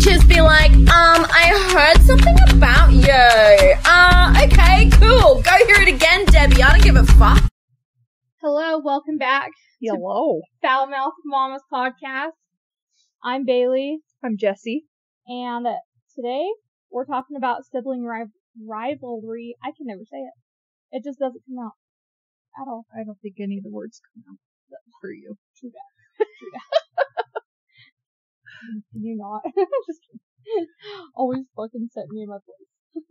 teachers be like, um, I heard something about you. Uh, okay, cool. Go hear it again, Debbie. I don't give a fuck. Hello, welcome back. Hello. Foul Mouth Mama's podcast. I'm Baleigh, I'm Jessie. and today we're talking about sibling ri- rivalry. I can never say it. It just doesn't come out at all. I don't think any of the words come out for you. True that. True that. Can you not? just kidding. Always fucking set me in my place.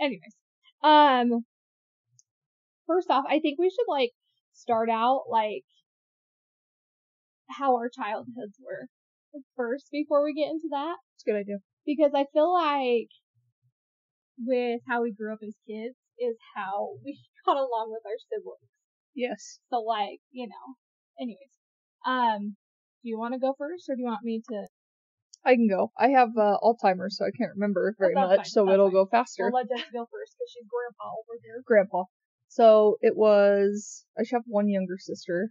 Anyways, um, first off, I think we should like start out like how our childhoods were first before we get into that It's a good idea. because I feel like with how we grew up as kids is how we got along with our siblings. Yes. So like, you know, anyways, um, do you want to go first or do you want me to? I can go. I have uh, Alzheimer's, so I can't remember very much, fine, so that's it'll fine. go faster. We'll let Jess go first because she's grandpa over here. Grandpa. So it was, I have one younger sister,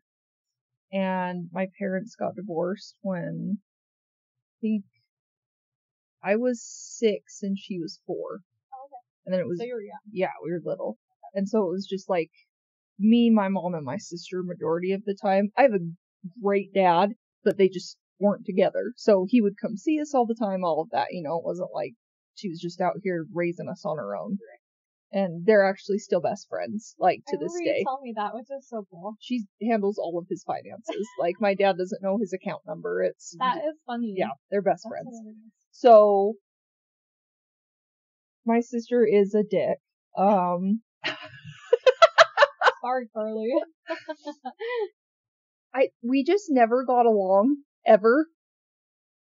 and my parents got divorced when I think I was six and she was four. Oh, okay. And then it was, So you were young. yeah, we were little. And so it was just like me, my mom, and my sister majority of the time. I have a great dad, but they just weren't together. So he would come see us all the time, all of that. You know, it wasn't like she was just out here raising us on her own. And they're actually still best friends, like to I this day. You tell me that, which is so cool. She handles all of his finances. like my dad doesn't know his account number. It's That is funny. yeah, they're best That's friends. hilarious. So my sister is a dick. Um Sorry, Carly. I we just never got along ever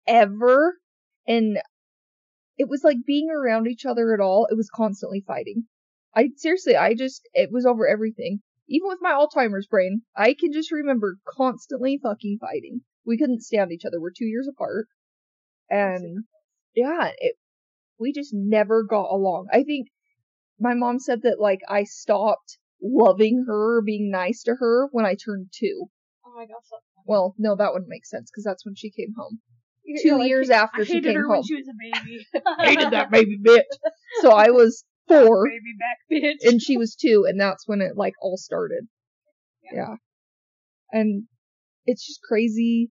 ever and it was like being around each other at all it was constantly fighting. I seriously I just it was over everything. Even with my Alzheimer's brain I can just remember constantly fucking fighting. We couldn't stand each other. We're 2 years apart. And yeah it we just never got along. I think my mom said that like I stopped loving her or being nice to her when I turned 2 Oh my gosh. that's. Well, no, that wouldn't make sense because that's when she came home. You're- 2 like, years I after she hated came her home. when she was a baby. Hated that baby bitch. So I was four baby back bitch. and she was two, and that's when it like all started. Yeah. And it's just crazy.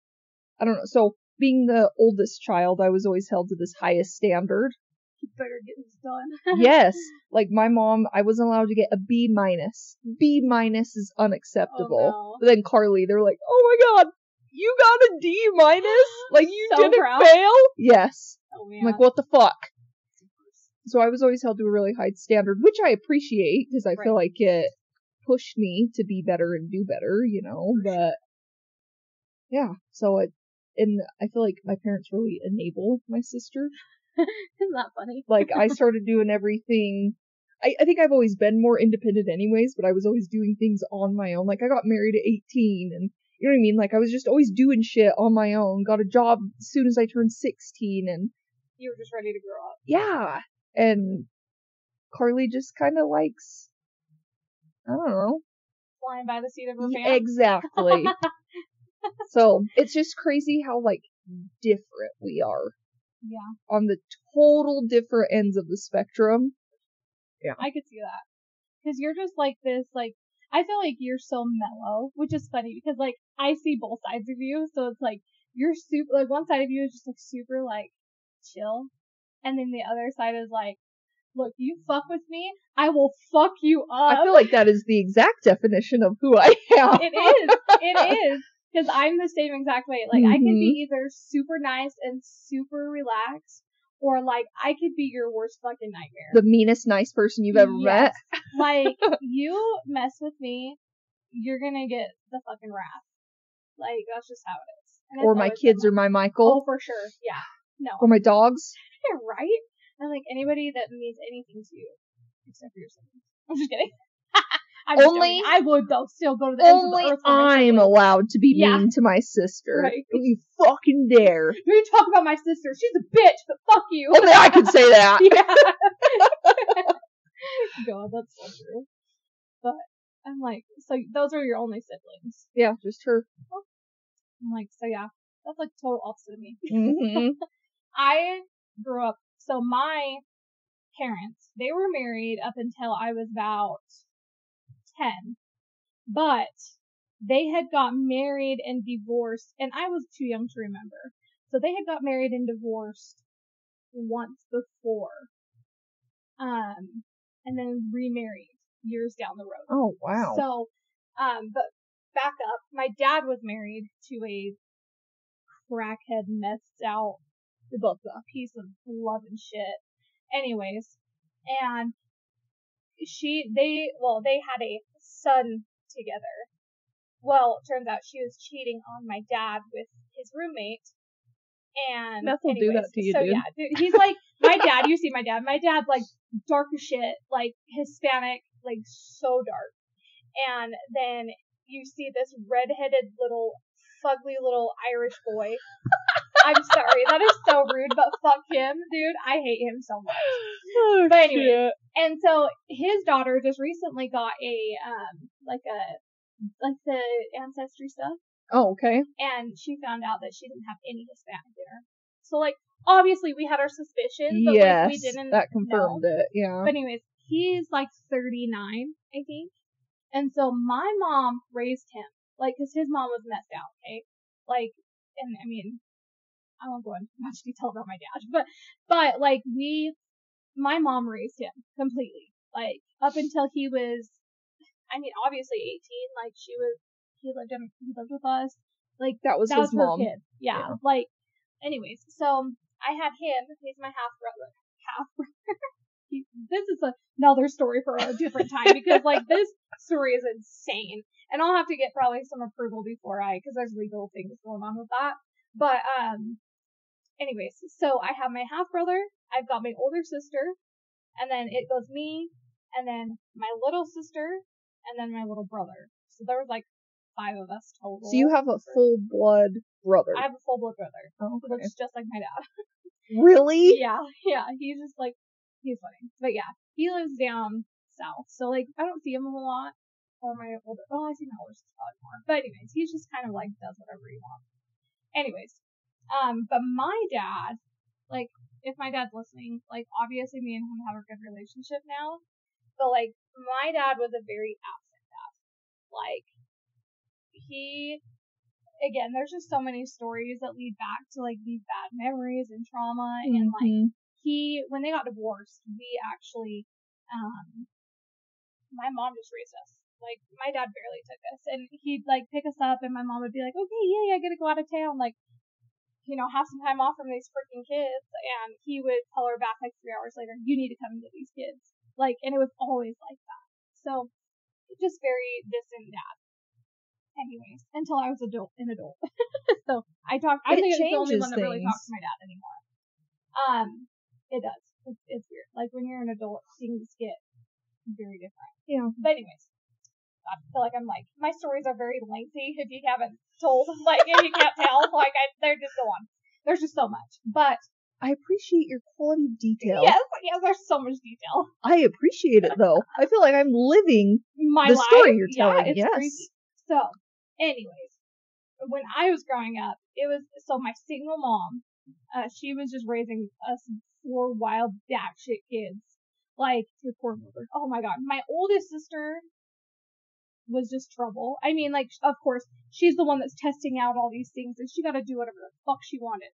I don't know. So being the oldest child, I was always held to this highest standard. You better get this done. yes. Like my mom, I wasn't allowed to get a B minus. B minus is unacceptable. Oh, no. But then Carly, they're like, oh my god, you got a D minus? Like you So didn't proud. fail? Yes. Oh, I'm like, what the fuck? So I was always held to a really high standard, which I appreciate because I feel like it pushed me to be better and do better, you know, but yeah, so it, and I feel like my parents really enable my sister. Isn't that funny? Like I started doing everything. I, I think I've always been more independent anyways, but I was always doing things on my own. Like I got married at 18 and you know what I mean? Like I was just always doing shit on my own. Got a job as soon as I turned 16 and You were just ready to grow up. yeah. And Carly just kind of likes, I don't know. Flying by the seat of her Yeah, pants. Exactly. so it's just crazy how like different we are yeah, on the total different ends of the spectrum. Yeah. I could see that. Because you're just like this, like, I feel like you're so mellow, which is funny because, like, I see both sides of you. So it's like, you're super, like, one side of you is just like super, like, chill. And then the other side is like, look, you fuck with me, I will fuck you up. I feel like that is the exact definition of who I am. it is. It is. Because I'm the same exact way. Like, I could Mhm. be either super nice and super relaxed, or like, I could be your worst fucking nightmare. the meanest nice person you've ever met. Like, you mess with me, you're gonna get the fucking wrath. Like, that's just how it is. Or my kids been or my Michael. Oh, for sure. Yeah. No. Or my dogs. right? And like anybody that means anything to you, except for your siblings. I'm just kidding. I'm Only-. I would though still go to the ends of Only the earth. I'm allowed to be Yeah. mean to my sister. Right. Don't you fucking dare. You talk about my sister. She's a bitch, but fuck you. Only I could say that. yeah. God, that's so true. But I'm like, so those are your only siblings. Yeah, just her. I'm like, so yeah, that's like total opposite of me. hmm I grew up, so my parents, they were married up until I was about 10, but they had got married and divorced and I was too young to remember. So they had got married and divorced once before. Um, and then remarried years down the road. Oh wow. So, um, but back up, my dad was married to a crackhead, messed out, a piece of love and shit. Anyways, and she, they, well, they had a son together. Well, it turns out she was cheating on my dad with his roommate. And Meth will do that to you, so dude. yeah, dude, he's like my dad. You see my dad. My dad's like dark as shit, like Hispanic, like so dark. And then you see this redheaded little fugly little Irish boy. I'm sorry, that is so rude, but fuck him, dude. I hate him so much. Oh, But anyway. And so his daughter just recently got a um like a like the ancestry stuff, Oh, okay. and she found out that she didn't have any Hispanic in her. So like obviously we had our suspicions, but yes, like we didn't. that confirmed it. Yeah. But anyways, he's like 39, I think. And so my mom raised him, like, cause his mom was messed out, okay? Like, and I mean, I won't go into much detail about my dad, but, but like we, my mom raised him completely, like up until he was, I mean, obviously 18, like she was, he lived in, he lived with us, like that was that his was mom. kid. Yeah, Yeah. Like, anyways, so I had him. He's my half brother. Half brother. He- this is another story for a different time because like this story is insane, and I'll have to get probably some approval before I, because there's legal things going on with that. But um, anyways, so I have my half brother. I've got my older sister, and then it goes me, and then my little sister, and then my little brother. So there was like five of us total. So you have a full blood brother. I have a full blood brother Oh, who okay. looks just like my dad. Really? yeah, yeah. He's just like he's funny. But yeah, he lives down south. So like I don't see him a whole lot. Or my older oh I see my older sister probably more. But anyways, he's just kind of like does whatever he wants. Anyways. Um, but my dad, like if my dad's listening, like obviously me and him have a good relationship now. But like my dad was a very absent dad. Like he again, there's just so many stories that lead back to like these bad memories and trauma and like Mhm. He when they got divorced, we actually um my mom just raised us. Like my dad barely took us and he'd like pick us up and my mom would be like, Okay, yeah, yeah, I gotta go out of town, like you know, have some time off from these freaking kids and he would call her back like three hours later, You need to come and get these kids. Like and it was always like that. So just very distant dad. Anyways, until I was adult an adult. so I talk I It think I'm the only one that really talks to my dad anymore. Um it does. It's, it's weird. Like when you're an adult, things get very different. Yeah. But anyways, I feel like I'm like my stories are very lengthy. If you haven't told, like if you can't tell, like I, they're just go on. There's just so much. But I appreciate your quality of detail. yes, yes, there's so much detail. I appreciate it though. I feel like I'm living My the life, story you're yeah, telling. it's yes. crazy. So, anyways, when I was growing up, it was so my single mom. Uh, she was just raising us four wild batshit kids. Like your poor mother. Oh my god, my oldest sister was just trouble. I mean, like, of course, she's the one that's testing out all these things, and she got to do whatever the fuck she wanted.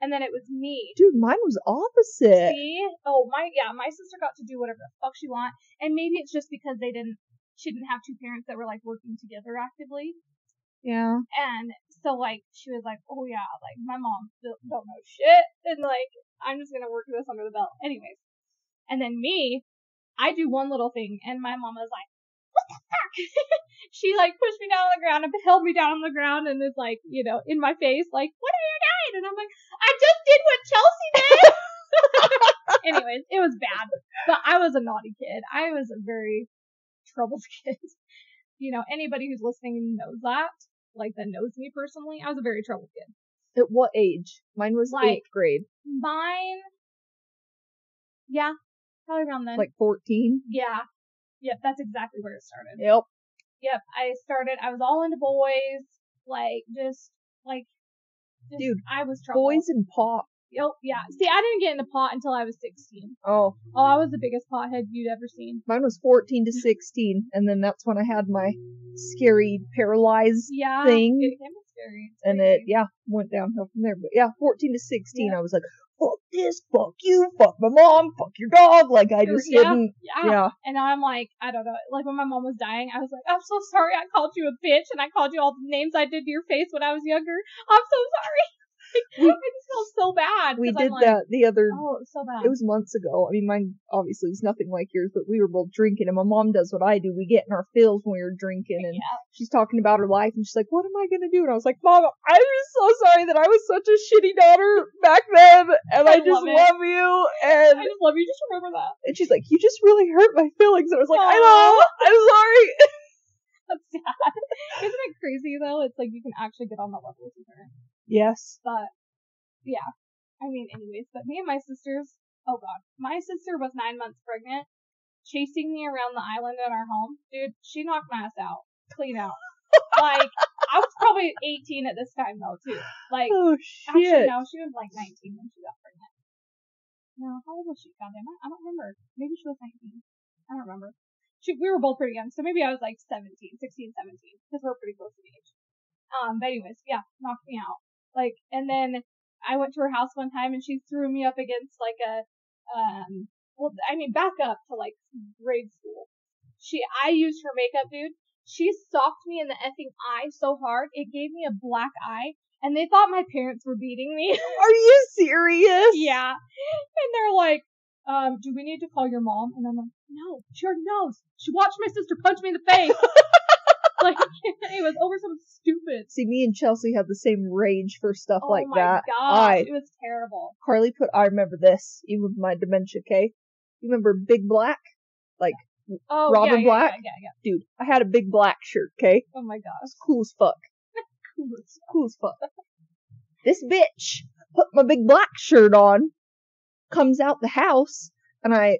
And then it was me. Dude, mine was opposite. See? Oh my, yeah, my sister got to do whatever the fuck she want, and maybe it's just because they didn't, she didn't have two parents that were like working together actively, Yeah. and so like she was like, oh yeah, like my mom don't, know shit, and like I'm just gonna work this under the belt, anyways. And then me, I do one little thing, and my mom was like, what the fuck? she like pushed me down on the ground and held me down on the ground, and is like, you know, in my face, like, what are you doing? And I'm like, I just did what Chelsea did. Anyways, it was bad, but I was a naughty kid. I was a very troubled kid. You know, anybody who's listening knows that, like that knows me personally. I was a very troubled kid. At what age? Mine was Like- eighth grade. Mine, yeah, probably around then. Like 14. yeah, yep, that's exactly where it started. Yep. Yep, I started. I was all into boys, like just like, just, Dude, I was troubled. Boys and pop Oh, yeah. See, I didn't get into pot until I was 16. Oh, Oh, I was the biggest pothead you'd ever seen. mine was 14 to mm-hmm. 16, and then that's when I had my scary paralyzed Yeah. Thing. It can be scary. It's and it yeah went downhill from there. But yeah, fourteen to sixteen, I was like, fuck this, fuck you, fuck my mom, fuck your dog. Like I just Yeah. didn't. Yeah. Yeah, And now I'm like, I don't know. Like when my mom was dying, I was like, I'm so sorry I called you a bitch and I called you all the names I did to your face when I was younger. I'm so sorry. I just felt so bad. We did like, that the other. Oh, it was so bad. It was months ago. I mean, mine obviously is nothing like yours, but we were both drinking, and my mom does what I do. We get in our feels when we were drinking, and Yeah. she's talking about her life, and she's like, "What am I gonna do?" And I was like, "Mom, I'm just so sorry that I was such a shitty daughter back then, and I, I just love love you." And I just love you. Just remember that. and she's like, "You just really hurt my feelings." And I was like, "I know, I'm sorry." That's sad. Isn't it crazy though? It's like you can actually get on the level with your parents. Yes. But yeah, I mean, anyways. But me and my sisters. Oh god, my sister was nine months pregnant, chasing me around the island in our home. Dude, she knocked my ass out, clean out. like I was probably 18 at this time though too. Like Oh actually no, she was like 19 when she got pregnant. No, how old was she? Goddamn it, I don't remember. Maybe she was 19. I don't remember. She, we were both pretty young, so maybe I was like 17, 16, 17, because we're pretty close in age. Um, but anyways, yeah, knocked me out. Like, and then I went to her house one time and she threw me up against like a, um, well, I mean, back up to like grade school. She, I used her makeup, dude. She socked me in the effing eye so hard, it gave me a black eye, and they thought my parents were beating me. Are you serious? yeah. And they're like, um, do we need to call your mom? And I'm like, no, she already knows. She watched my sister punch me in the face. like, it was over some stupid. See, me and Chelsea had the same rage for stuff oh like that. Oh my gosh, I it was terrible. Carly put. I remember this, even with my dementia. Okay, you remember Big Black? Oh, Robin yeah, yeah, Black? Yeah, yeah, Dude, I had a Big Black shirt. Okay. Oh my gosh. that's cool as fuck. cool as fuck. This bitch put my Big Black shirt on, comes out the house, and I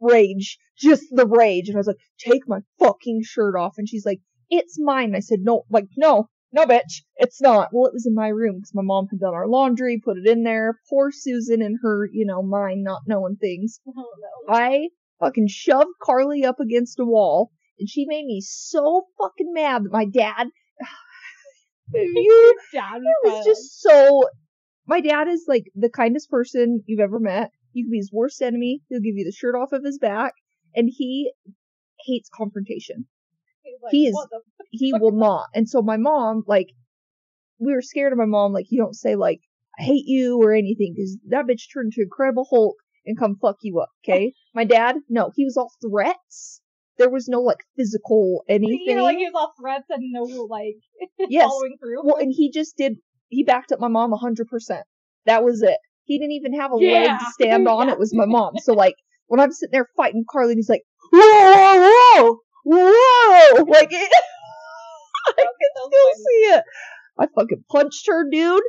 rage, just the rage, and I was like, "Take my fucking shirt off," and she's like, "It's mine." I said, "No, like no." No, bitch, it's not. Well, it was in my room because my mom had done our laundry, put it in there. Poor Susan and her, you know, mind not knowing things. Oh no. I fucking shoved Carly up against a wall, and she made me so fucking mad that my dad. you, Dad was, it was probably just so. My dad is like the kindest person you've ever met. You can be his worst enemy. He'll give you the shirt off of his back, and he hates confrontation. like, he is- what the f- He will not. And so my mom, like, we were scared of my mom. Like, you don't say like I hate you or anything because that bitch turned into Incredible Hulk and come fuck you up. Okay. my dad, no, he was all threats. There was no like physical anything. You know, like he was all threats and no like Yes. following through. Well, and he just did. He backed up my mom a hundred percent. That was it. He didn't even have a leg to stand on. Yeah. It was my mom. So like when I'm sitting there fighting Carly, he's like, whoa, whoa, whoa, whoa, like it. I can still see it. I fucking punched her, dude.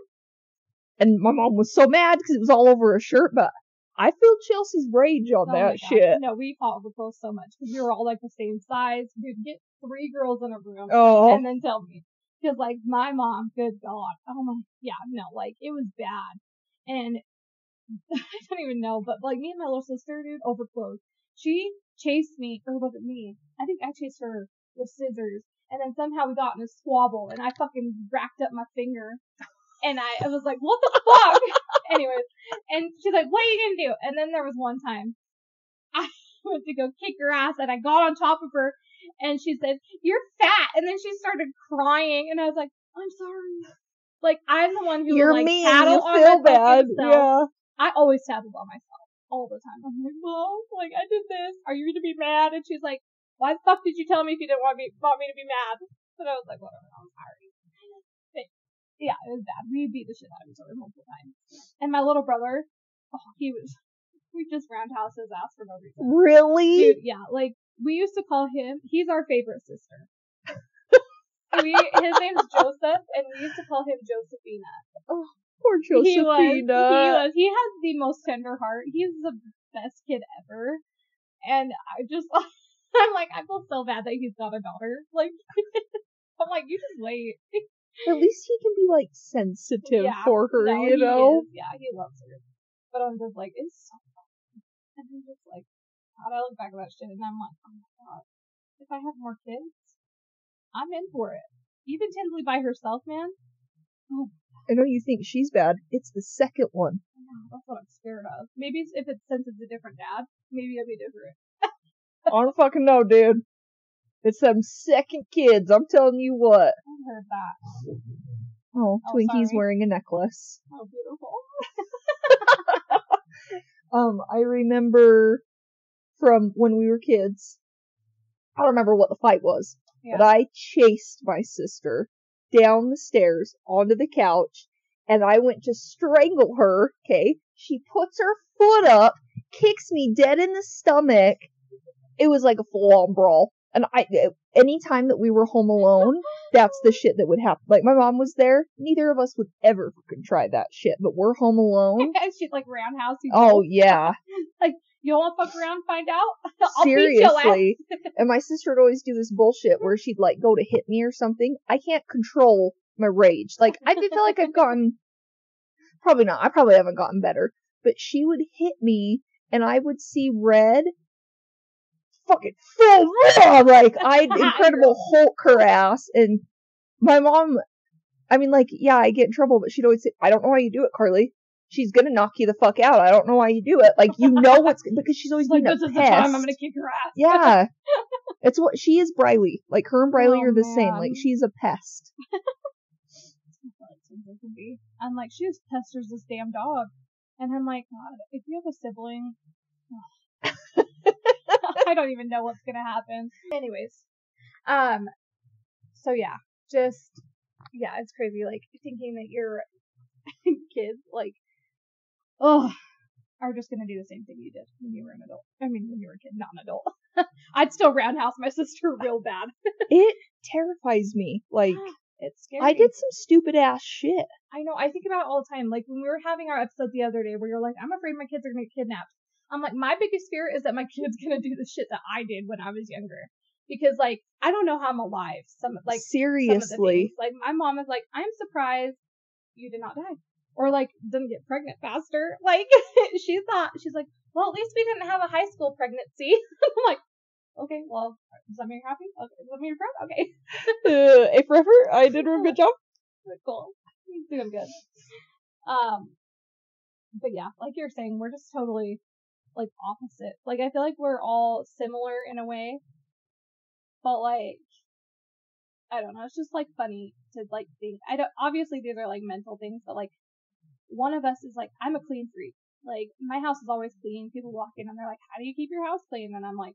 And my mom was so mad because it was all over her shirt, but I feel Chelsea's rage on Oh that shit. No, we fought over clothes so much because we were all like the same size. Dude, get three girls in a room Oh, and then tell me. Because like my mom, good God, oh my, yeah, no, like it was bad, and I don't even know, but like me and my little sister, dude, over clothes. She chased me, or was it me? I think I chased her with scissors, and then somehow we got in a squabble, and I fucking racked up my finger, and I, I was like, what the fuck? Anyways, and she's like, what are you gonna do? And then there was one time, I went to go kick her ass, and I got on top of her, and she said, "You're fat," and then she started crying, and I was like, "I'm sorry." Like I'm the one who you're like mean. tattle You on feel bad. Yeah. I always tattled about myself all the time. I'm like, "Mom, like I did this. Are you gonna be mad?" And she's like, "Why the fuck did you tell me if you didn't want me want me to be mad?" And I was like, "Whatever, I'm sorry." But, yeah, it was bad. We beat the shit out of each other multiple times. And my little brother, oh, he was. We just roundhouse his ass for no reason. Really? Dude, yeah, like we used to call him. He's our favorite sister. we his name's Joseph, and we used to call him Josephina. Oh. Poor He was, he was, he has the most tender heart. He's the best kid ever, and I just, I'm like, I feel so bad that he's got a daughter. Like, I'm like, you just wait. At least he can be like sensitive Yeah, for her, no, you know? is. Yeah, he loves her. But I'm just like, it's so funny. And I'm just like, God, I look back at that shit and I'm like, oh my god, if I have more kids, I'm in for it. Even Tinsley by herself, man. I know you think she's bad. It's the second one. I know, That's what I'm scared of. Maybe if it's since it's a different dad, maybe it'll be different. I don't fucking know, dude. It's them second kids. I'm telling you what. I heard that. Oh, Oh, Twinkie's sorry. wearing a necklace. Oh, beautiful. Um, I remember from when we were kids. I don't remember what the fight was, but I chased my sister down the stairs onto the couch and I went to strangle her. Okay. She puts her foot up, kicks me dead in the stomach. It was like a full on brawl. And I, anytime that we were home alone, that's the shit that would happen. Like my mom was there. Neither of us would ever fucking try that shit, but we're home alone. She's like roundhouse. Oh yeah. You want to fuck around and find out? I'll beat your ass. Seriously. and my sister would always do this bullshit where she'd like go to hit me or something. I can't control my rage. Like I feel like I've gotten probably not. I probably haven't gotten better. But she would hit me and I would see red fucking full raw like I'd incredible Hulk her ass and my mom I mean like yeah, I get in trouble, but she'd always say, I don't know why you do it, Carly. She's gonna knock you the fuck out. I don't know why you do it. Like you know what's because she's always like being a this is the time I'm gonna kick her ass. Yeah. it's what she is Briley. Like her and Briley Oh, are the same. Like she's a pest. I'm like, she just pesters this damn dog. And I'm like, God, if you have a sibling, I don't even know what's gonna happen. Anyways, um, so yeah, just yeah, it's crazy. Like thinking that your kids, like, oh, are just gonna do the same thing you did when you were an adult. I mean, when you were a kid, not an adult. I'd still roundhouse my sister real bad. It terrifies me. Like It's scary. I did some stupid ass shit. I know. I think about it all the time. Like when we were having our episode the other day where you're like, I'm afraid my kids are gonna get kidnapped. I'm like, my biggest fear is that my kid's gonna do the shit that I did when I was younger. Because like, I don't know how I'm alive. Some like some seriously. things. Like my mom is like, I'm surprised you did not die. Or like didn't get pregnant faster. Like she thought she's like, well at least we didn't have a high school pregnancy. I'm like, okay, well does that mean you're happy? Okay, does that mean you're proud? Okay. Uh, hey forever, I did a good job. cool. He's doing good. Um, but yeah, like you're saying, we're just totally like opposite. Like I feel like we're all similar in a way, but like I don't know. It's just like funny to like think. I don't. Obviously, these are like mental things, but like one of us is like, I'm a clean freak. Like my house is always clean. People walk in and they're like, How do you keep your house clean? And I'm like,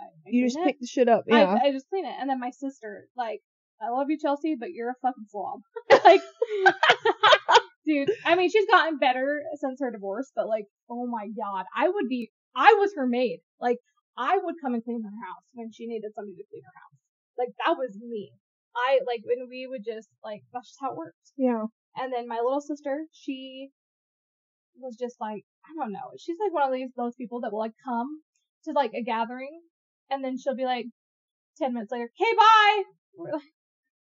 I, I You just it. pick the shit up. Yeah. I, I just clean it. And then my sister, like, I love you, Chelsea, but you're a fucking slob. like, dude, I mean, she's gotten better since her divorce, but like, oh my god, I would be, I was her maid. Like, I would come and clean her house when she needed somebody to clean her house. Like, that was me. I, like, when we would just, like, that's just how it worked. yeah. And then my little sister, she was just like, I don't know. She's like one of these those people that will like come to like a gathering and then she'll be like ten minutes later, Okay, bye. We're like,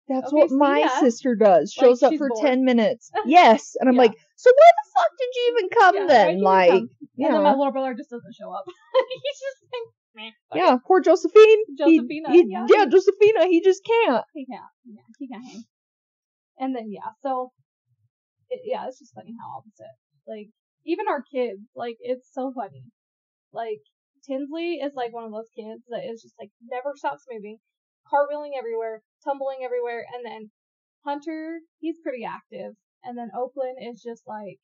That's Okay, what my ya. sister does. Like, Shows up for bored. 10 minutes. Yes. And I'm Yeah. like, so why the fuck did you even come Yeah, then? Like, come? yeah. And then my little brother just doesn't show up. He's just like, meh. yeah, poor Josephine. He- Josephina, he- yeah. yeah, Josephina. He just can't. He can't. Yeah, he can't hang. And then yeah, so it, yeah, it's just funny how opposite. Like even our kids, like it's so funny. Like Tinsley is like one of those kids that is just like never stops moving, cartwheeling everywhere, tumbling everywhere, and then Hunter, he's pretty active, and then Oakland is just like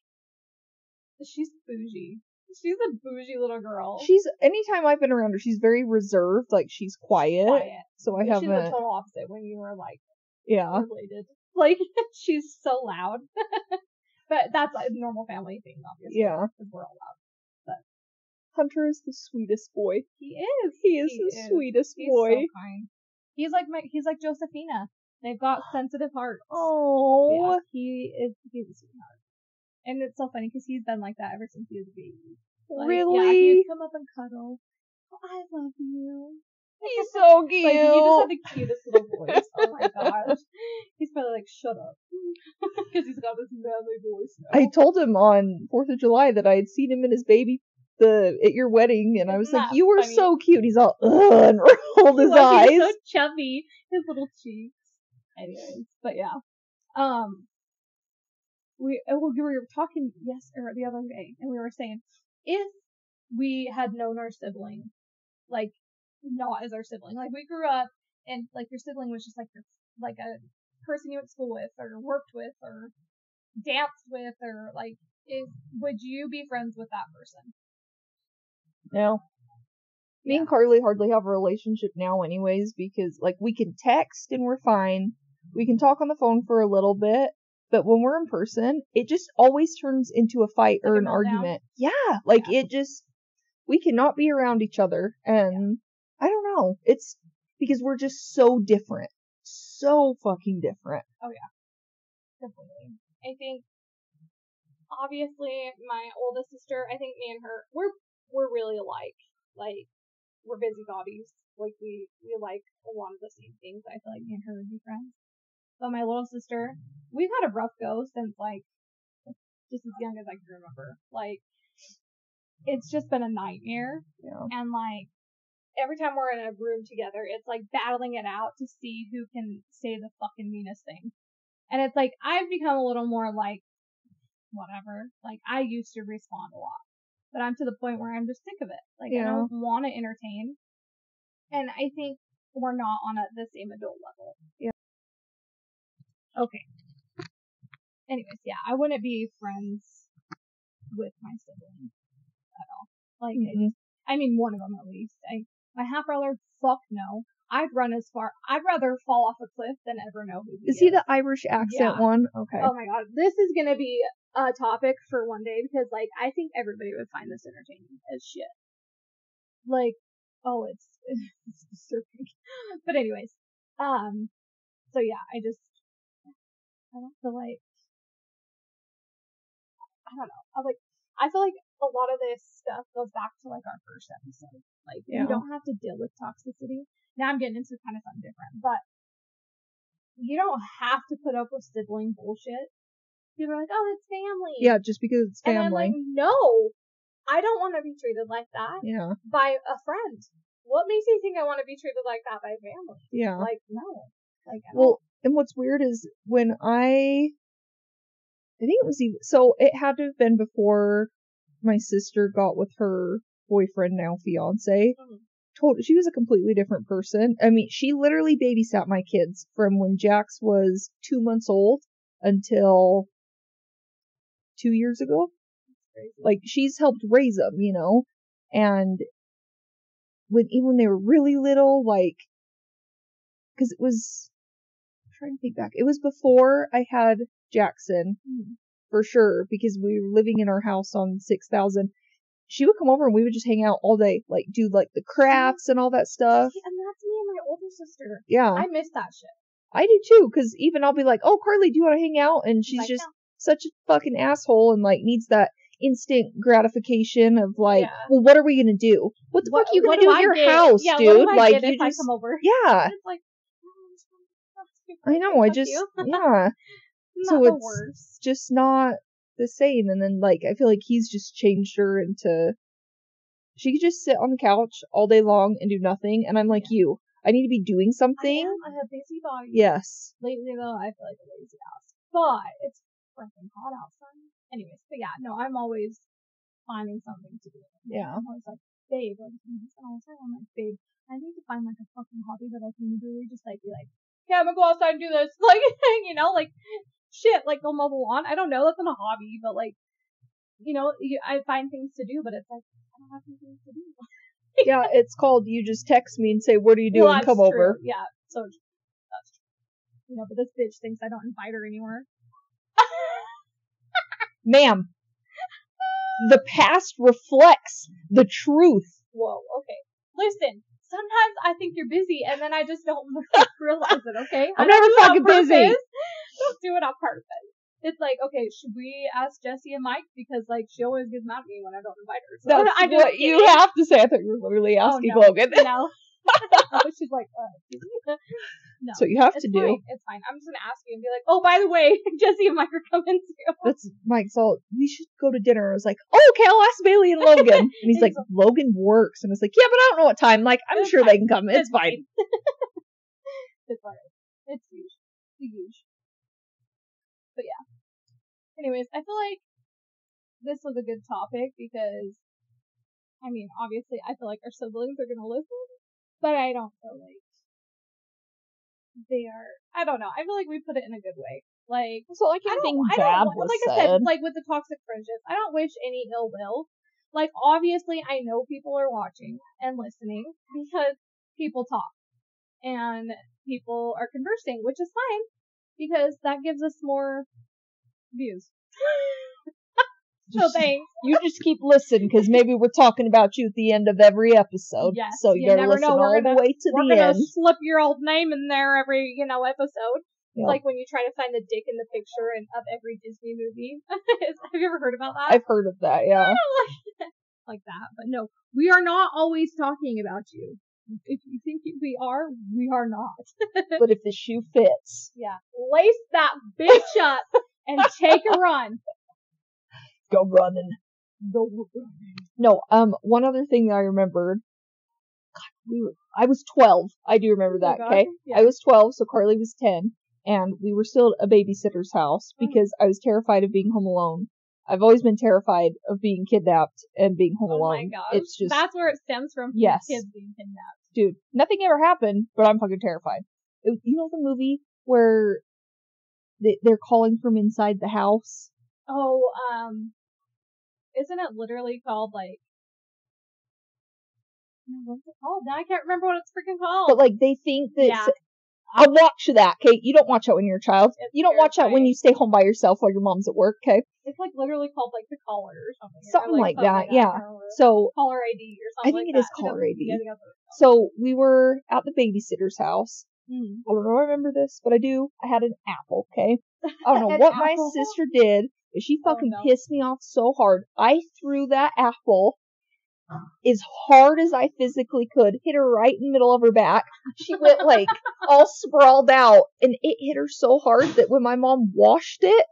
she's bougie. She's a bougie little girl. She's, anytime I've been around her, she's very reserved. Like, she's quiet. quiet. So I She's the total opposite when you were like yeah. related. Like she's so loud. but that's a normal family thing, obviously. Yeah. Because we're all loud. But Hunter is the sweetest boy. He is. He is He the is. sweetest He's boy. so kind. He's like my he's like Josephina. They've got sensitive hearts. Oh. Yeah, he is he's a sweetheart. And it's so funny because he's been like that ever since he was a baby. Like, really? Yeah, he'd come up and cuddle. Oh, I love you. He's so cute. Like, he just had the cutest little voice. Oh my gosh. He's probably like, shut up. Because he's got this manly voice now. I told him on Fourth of July that I had seen him in his baby the at your wedding, and I was like, "You were funny? so cute." He's all ugh and rolled his he's eyes. so chubby. His little cheeks. Anyways, but yeah. Um, we uh, well, we were talking yes or the other day, and we were saying if we had known our sibling, like not as our sibling, like we grew up and like your sibling was just like your like a person you went to school with or worked with or danced with or like is would you be friends with that person? No. Me and Carly hardly have a relationship now, anyways, because like we can text and we're fine. We can talk on the phone for a little bit, but when we're in person, it just always turns into a fight Like or an argument. Yeah, like Yeah. it just we cannot be around each other, and know. It's because we're just so different, so fucking different. Oh yeah. Definitely. I think obviously my oldest sister, I think me and her we're we're really alike. Like we're busybodies. Like we we like a lot of the same things. I feel like me and her would be friends. But my little sister, we've had a rough go since like just as young as I can remember. Like it's just been a nightmare Yeah. and like every time we're in a room together, it's like battling it out to see who can say the fucking meanest thing. And it's like I've become a little more like whatever. Like I used to respond a lot, but I'm to the point where I'm just sick of it. Like I don't want to entertain, and I think we're not on a, the same adult level. Yeah. Okay. Anyways, yeah, I wouldn't be friends with my sibling at all. Like, I Mhm. I mean, one of them at least. I, my half brother, fuck no. I'd run as far. I'd rather fall off a cliff than ever know who he Is is. he the Irish accent Yeah. one? Okay. Oh my god, this is gonna be a topic for one day because, like, I think everybody would find this entertaining as shit. Like, oh, it's it's disturbing. But anyways, um, so yeah, I just I don't feel like I don't know. I was like I feel like a lot of this stuff goes back to like our first episode. Like, Yeah. you don't have to deal with toxicity. Now I'm getting into kind of something different, but you don't have to put up with sibling bullshit. People are like, oh, it's family. Yeah, just because it's And I'm like, family. no, I don't want to be treated like that yeah. by a friend. What makes you think I want to be treated like that by family? Yeah. Like, no. Like, I Well, and what's weird is when I, I think it was even, so it had to have been before my sister got with her boyfriend, now fiance. Mhm. Told, she was a completely different person. I mean, she literally babysat my kids from when Jax was two months old until two years ago. Like, she's helped raise them, you know? And when, even when they were really little, like, cause it was, trying to think back. It was before I had Jackson, Mhm. for sure, because we were living in our house on 6000. She would come over and we would just hang out all day, like do like the crafts and all that stuff. And that's me and my older sister. Yeah, I miss that shit. I do too, cause even I'll be like, oh, Carly, do you want to hang out? And she's Like, just no. such a fucking asshole and like needs that instant gratification of like, Yeah. well, what are we gonna do? What the What- fuck are you gonna do I at your get? house, yeah, dude? What do I like you if I just, come over? yeah, It's like. I know. I just, yeah, Not so the it's- worst. just not the same. And then like, I feel like he's just changed her into. She could just sit on the couch all day long and do nothing, and I'm like you. I need to be doing I something. am. I have busy body. Yes. Lately though, I feel like a lazy ass. But it's freaking hot outside. Anyways, but yeah, no, I'm always finding something to do. Yeah. I'm always like, babe, like, I'm just time. I'm like, babe, I need to find like a fucking hobby that I can literally just like be like, okay, I'm gonna go outside and do this. Like, you know, like, shit, like go mow the lawn. I don't know, that's not a hobby, but like, you know, you, I find things to do, but it's like, I don't have anything to do. yeah, it's called you just text me and say, What are you doing? Well, Come true. over. Yeah, so that's true. You know, but this bitch thinks I don't invite her anywhere. Ma'am. The past reflects the truth. Whoa, okay. Listen, sometimes I think you're busy and then I just don't realize it, okay? I'm never do fucking busy. Don't do it on purpose. It's like, okay, should we ask Jessie and Mike? Because, like, she always gets mad at me when I don't invite her. So That's I what you have to say. I thought you were literally Oh, asking no. Logan. No. She's like, uh, no. So you have it's to do. It's fine. I'm just gonna ask you and be like, oh, by the way, Jessie and Mike are coming too. That's Mike's all. We should go to dinner. I was like, oh, okay, I'll ask Baleigh and Logan. And he's like, Logan works, and I was like, yeah, but I don't know what time. Like, I'm It's sure fine. they can come. It's fine. it's alright. It's huge. It's huge. But yeah. Anyways, I feel like this was a good topic because, I mean, obviously, I feel like our siblings are gonna listen, but I don't feel like they are. I don't know. I feel like we put it in a good way. Like, So like I anything I bad don't, was like said. I said, like with the toxic friendships, I don't wish any ill will. Like obviously, I know people are watching and listening because people talk and people are conversing, which is fine because that gives us more views. so Just- thanks. you just keep listening because maybe we're talking about you at the end of every episode. Yes, so you, you gotta never listen know. All gonna- the way to We're the gonna end. slip your old name in there every you know episode. Yeah. Like when you try to find the dick in the picture in, of every Disney movie. Have you ever heard about that? I've heard of that. Yeah. like that. But no, we are not always talking about you. If you think we are, we are not. but if the shoe fits, Yeah. Lace that bitch up and take a run. Go running. Go. No, um, one other thing that I remembered. God, we were, I was 12. I do remember that, Oh, okay? Yeah. I was 12, so Carly was 10, and we were still at a babysitter's house Oh. because I was terrified of being home alone. I've always been terrified of being kidnapped and being home oh my alone. gosh. It's just, That's where it stems from. Yes. Kids being kidnapped. dude, nothing ever happened, but I'm fucking terrified. It- you know the movie where they, they're calling from inside the house? Oh, um, isn't it literally called like? What's it called? Now I can't remember what it's freaking called. But like they think that Yeah. I watch that, okay? You don't watch that when you're a child. It's you don't watch that when you stay home by yourself while your mom's at work, okay? It's like literally called like the caller or something. or, Something like that, yeah. So caller ID or something. I think like it is caller ID. Yeah, I think that's what it's so we were at the babysitter's house. Mm. I don't know if I remember this, but I do. I had an apple, okay? I don't know what my sister did, she Oh, fucking no. pissed me off so hard. I threw that apple ah. as hard as I physically could, hit her right in the middle of her back. She went like all sprawled out, and it hit her so hard that when my mom washed it,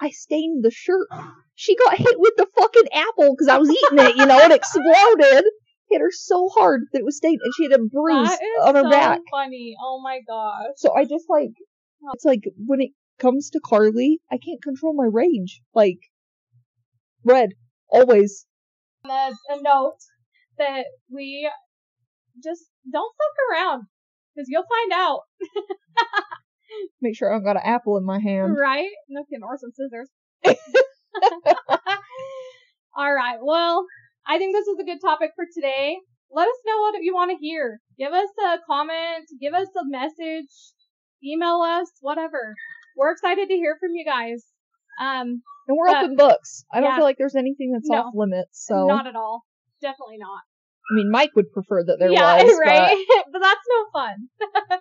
I stained the shirt. She got hit with the fucking apple because I was eating it, you know, it exploded. Hit her so hard that it was stained, and she had a bruise on her so back. funny. Oh my gosh. So I just like, it's like when it comes to Carly, I can't control my rage. Like, red, always. A, note that we just don't fuck around because you'll find out, Make sure I don't got an apple in my hand. right? No kidding, or some scissors. All right. Well, I think this is a good topic for today. Let us know what you want to hear. Give us a comment. Give us a message. Email us. Whatever. We're excited to hear from you guys. Um, And we're Yeah. open books. I don't Yeah. feel like there's anything that's No. off limits. So, not at all. Definitely not. I mean, Mike would prefer that there yeah, was, right. but that's no fun.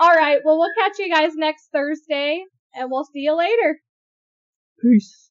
all right. Well, we'll catch you guys next Thursday, and we'll see you later. peace.